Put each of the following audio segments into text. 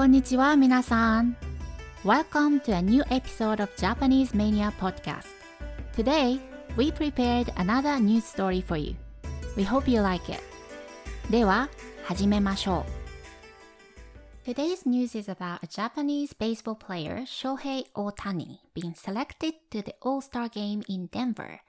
こんにちは、皆さん。Welcome to a new episode of Japanese Mania Podcast. Today, we prepared another news story for you. We hope you like it. では、始めましょう。Today's news is about a Japanese baseball player, Shohei Ohtani, being selected to the All Star game in Denver.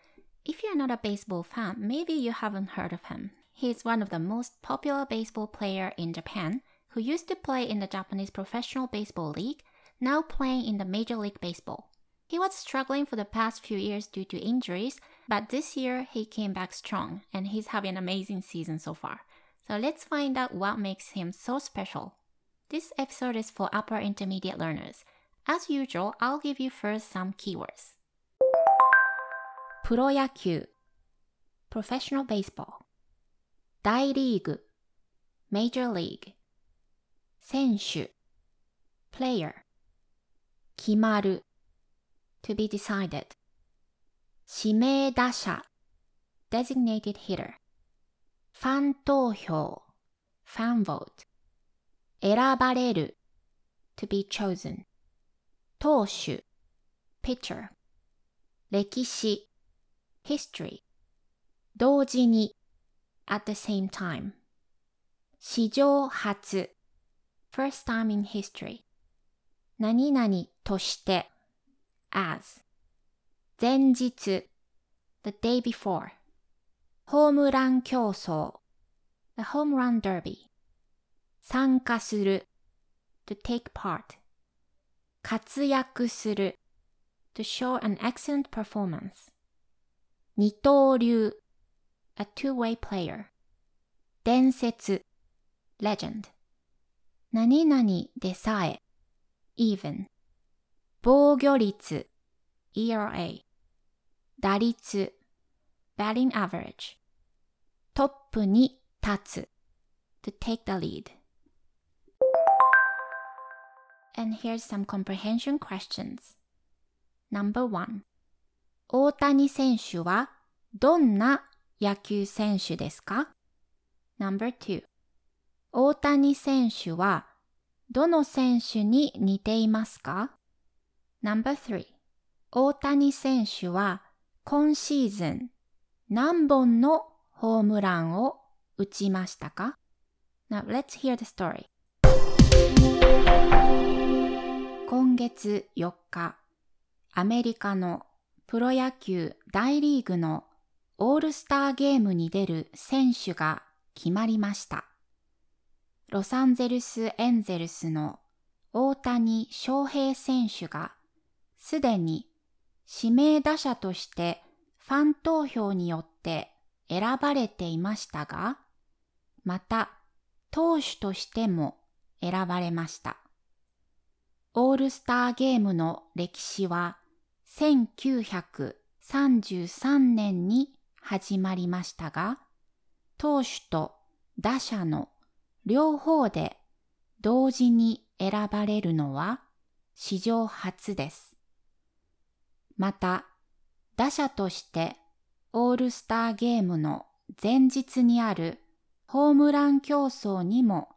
If you're not a baseball fan, maybe you haven't heard of him. He is one of the most popular baseball player in Japan who used to play in the Japanese Professional Baseball League, now playing in the Major League Baseball. He was struggling for the past few years due to injuries, but this year he came back strong and he's having an amazing season so far. So let's find out what makes him so special. This episode is for upper intermediate learners. As usual, I'll give you first some keywords. プロ野球 Professional Baseball 大リーグ Major League 選手 player 決まる to be decided 指名打者 designated hitter ファン投票 fan vote 選ばれる to be chosen 投手 pitcher 歴史 history 同時に at the same time 史上初 first time in history 何々として as 前日 the day before ホームラン競争 the home run derby 参加する to take part 活躍する to show an excellent performance 二刀流 a two-way player 伝説 legend 何々でさえ even 防御率 ERA 打率 batting average トップに立つ to take the lead And here's some comprehension questions. Number one 大谷選手はどんな野球選手ですか ?Number two 大谷選手はどの選手に似ていますか ?Number three 大谷選手は今シーズン何本のホームランを打ちましたか ?Now let's hear the story. 今月4日、アメリカのプロ野球大リーグのオールスターゲームに出る選手が決まりました。ロサンゼルスエンゼルスの大谷翔平選手がすでに指名打者としてファン投票によって選ばれていましたが、また投手としても選ばれました。オールスターゲームの歴史は1933年に始まりましたが、投手と打者の両方で同時に選ばれるのは史上初です。また、打者としてオールスターゲームの前日にあるホームラン競争にも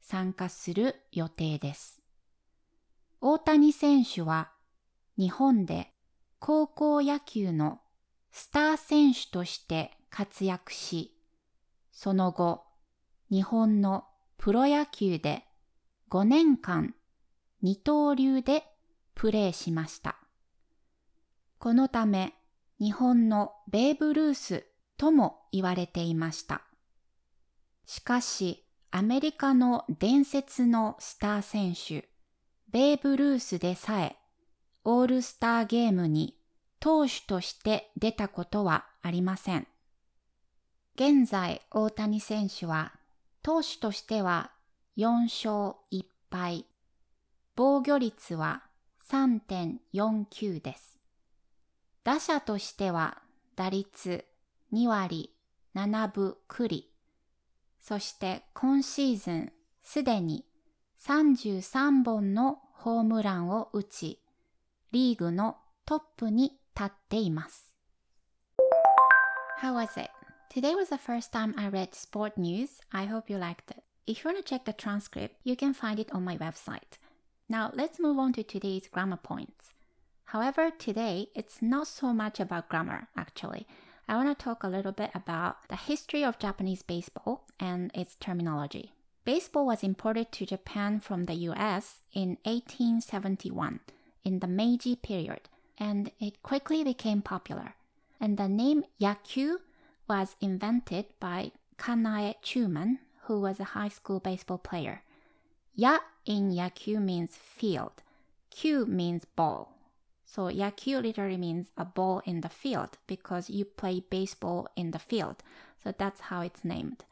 参加する予定です。大谷選手は日本で高校野球のスター選手として活躍し、その後、日本のプロ野球で5年間二刀流でプレーしました。このため日本のベーブ・ルースとも言われていました。しかしアメリカの伝説のスター選手、ベーブ・ルースでさえオールスターゲームに投手として出たことはありません。現在大谷選手は投手としては4勝1敗。防御率は3.49です。打者としては打率2割7分9厘。そして今シーズンすでに33本のホームランを打ち、リーグのトップに立っています。How was it? Today was the first time I read sport news. I hope you liked it. If you want to check the transcript, you can find it on my website. Now let's move on to today's grammar points. However, today it's not so much about grammar actually. I want to talk a little bit about the history of Japanese baseball and its terminology. Baseball was imported to Japan from the US in 1871 in the Meiji period, and it quickly became popular. And the name Yakyu was invented by Kanae Chuman, who was a high school baseball player. Ya in Yakyu means field. Kyu means ball. So Yakyu literally means a ball in the field because you play baseball in the field. So that's how it's named.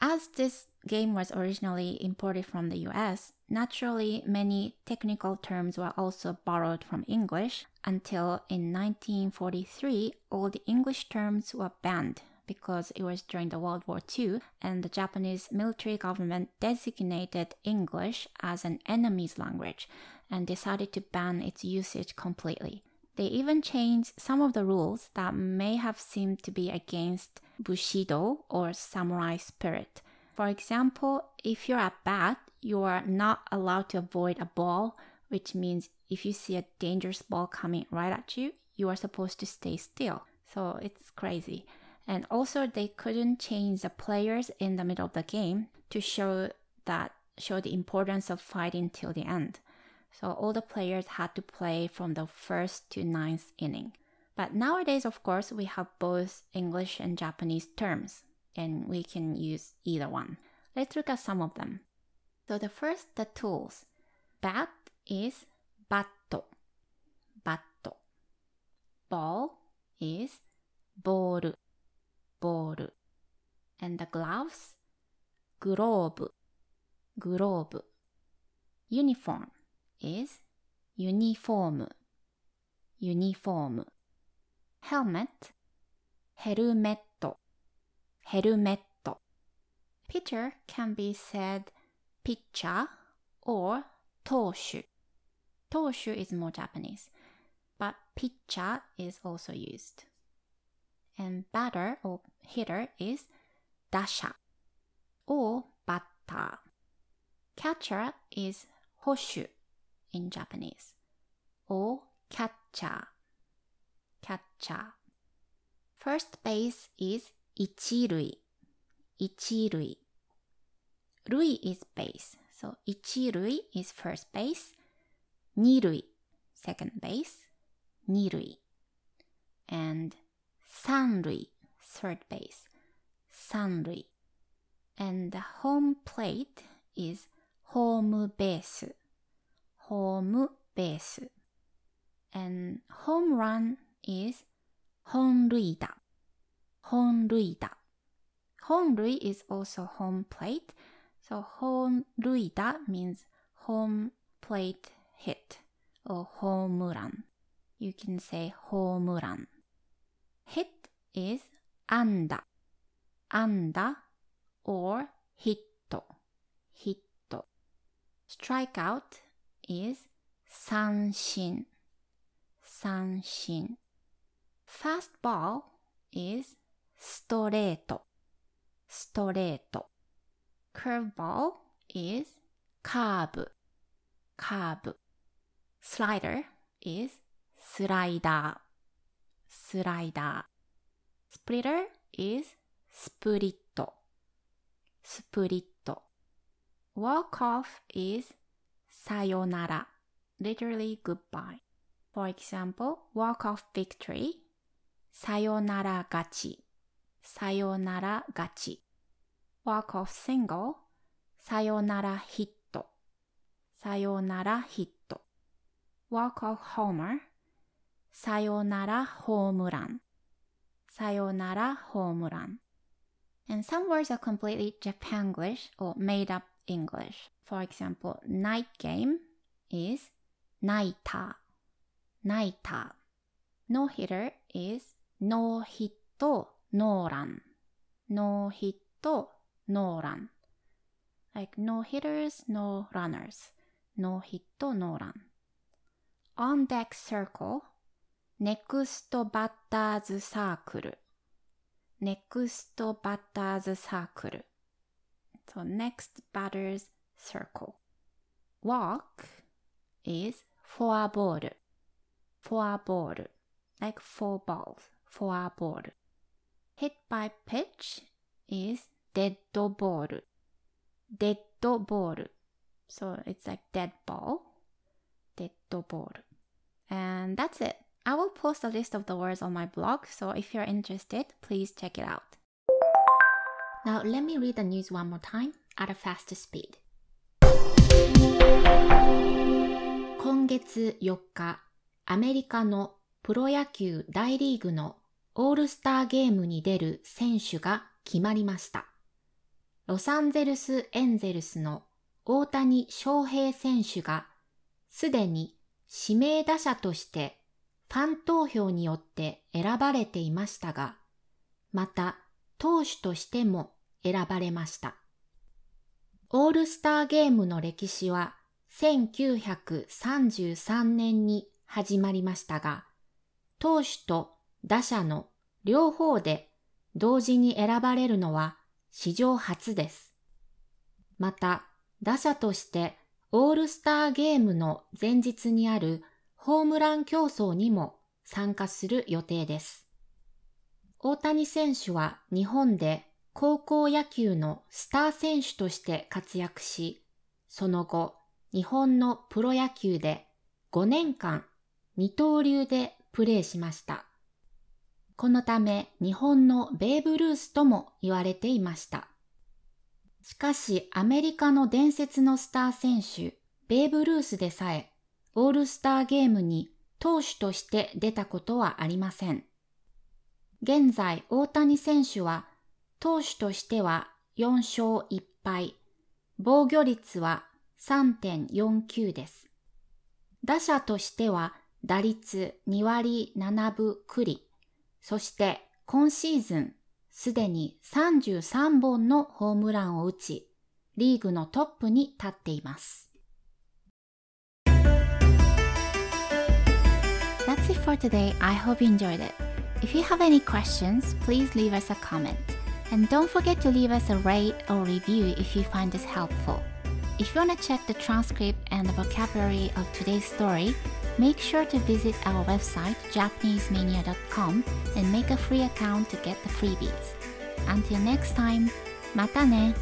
As this game was originally imported from the US, naturally many technical terms were also borrowed from English until in 1943 all the English terms were banned because it was during the World War II and the Japanese military government designated English as an enemy's language and decided to ban its usage completely. They even changed some of the rules that may have seemed to be against Bushido or samurai spirit. For example, if you're at bat, you are not allowed to avoid a ball, which means if you see a dangerous ball coming right at you, you are supposed to stay still. So it's crazy. And also they couldn't change the players in the middle of the game to show that show the importance of fighting till the end. So all the players had to play from the first to ninth inning. But nowadays, of course, we have both English and Japanese terms, and we can use either one. Let's look at some of them. So the first, the tools. Bat is batto, batto. Ball is ball, ball. And the gloves? Glove, glove. Uniform is uniform, uniform. Helmet, helmetto, helmetto. Pitcher can be said picture or toshu. Toshu is more Japanese, but picture is also used and batter or hitter is dasha or Batta. Catcher is hoshu in Japanese or Kacha, Catcher. First base is ichirui. Ichirui. Rui is base. So ichirui is first base. Nirui second base. Nirui. And Sanrui, third base, Sanrui. And the home plate is home base, home base. And home run is honruida, honruida. Honrui is also home plate, so honruida means home plate hit or home run. You can say home run. Hit is anda, anda or hitto, hitto. Strikeout is sanshin, sanshin. Fastball is storeto, storeto. Curveball is curve, curve. Slider is slider. スライダー Splitter is スプリットスプリット Walk off is さよなら literally goodbye. For example, walk off victory さよなら勝ちさよなら勝ち walk off single さよならヒットさよならヒット walk off homer さよならホームランさよならホームラン And some words are completely Japanglish or made up English. For example, night game is naita. Naita. No hitter is no hit no run. No hit no run. Like no hitters, no runners. No hit no run. On deck circle. Next batter's circle. Next batter's circle. So next batter's circle. Walk is four ball. Four ball. Like four balls. Four ball. Hit by pitch is dead ball. Dead ball. So it's like dead ball. Dead ball. And that's it. I will post a list of the words on my blog, so if you're interested, please check it out. Now let me read the news one more time at a faster speed. 今月4日、アメリカのプロ野球大リーグのオールスターゲームに出る選手が決まりました。ロサンゼルスエンゼルスの大谷翔平選手がすでに指名打者としてファン投票によって選ばれていましたが、また投手としても選ばれました。オールスターゲームの歴史は1933年に始まりましたが、投手と打者の両方で同時に選ばれるのは史上初です。また、打者としてオールスターゲームの前日にあるホームラン競争にも参加する予定です。大谷選手は日本で高校野球のスター選手として活躍し、その後、日本のプロ野球で5年間二刀流でプレーしました。このため日本のベーブ・ルースとも言われていました。しかしアメリカの伝説のスター選手、ベーブ・ルースでさえオールスターゲームに投手として出たことはありません。現在、大谷選手は投手としては4勝1敗、防御率は3.49です。打者としては打率2割7分9厘、そして今シーズンすでに33本のホームランを打ち、リーグのトップに立っています。That's it for today. I hope you enjoyed it. If you have any questions, please leave us a comment. And don't forget to leave us a rate or review if you find this helpful. If you want to check the transcript and the vocabulary of today's story, make sure to visit our website japanesemania.com and make a free account to get the freebies. Until next time, またね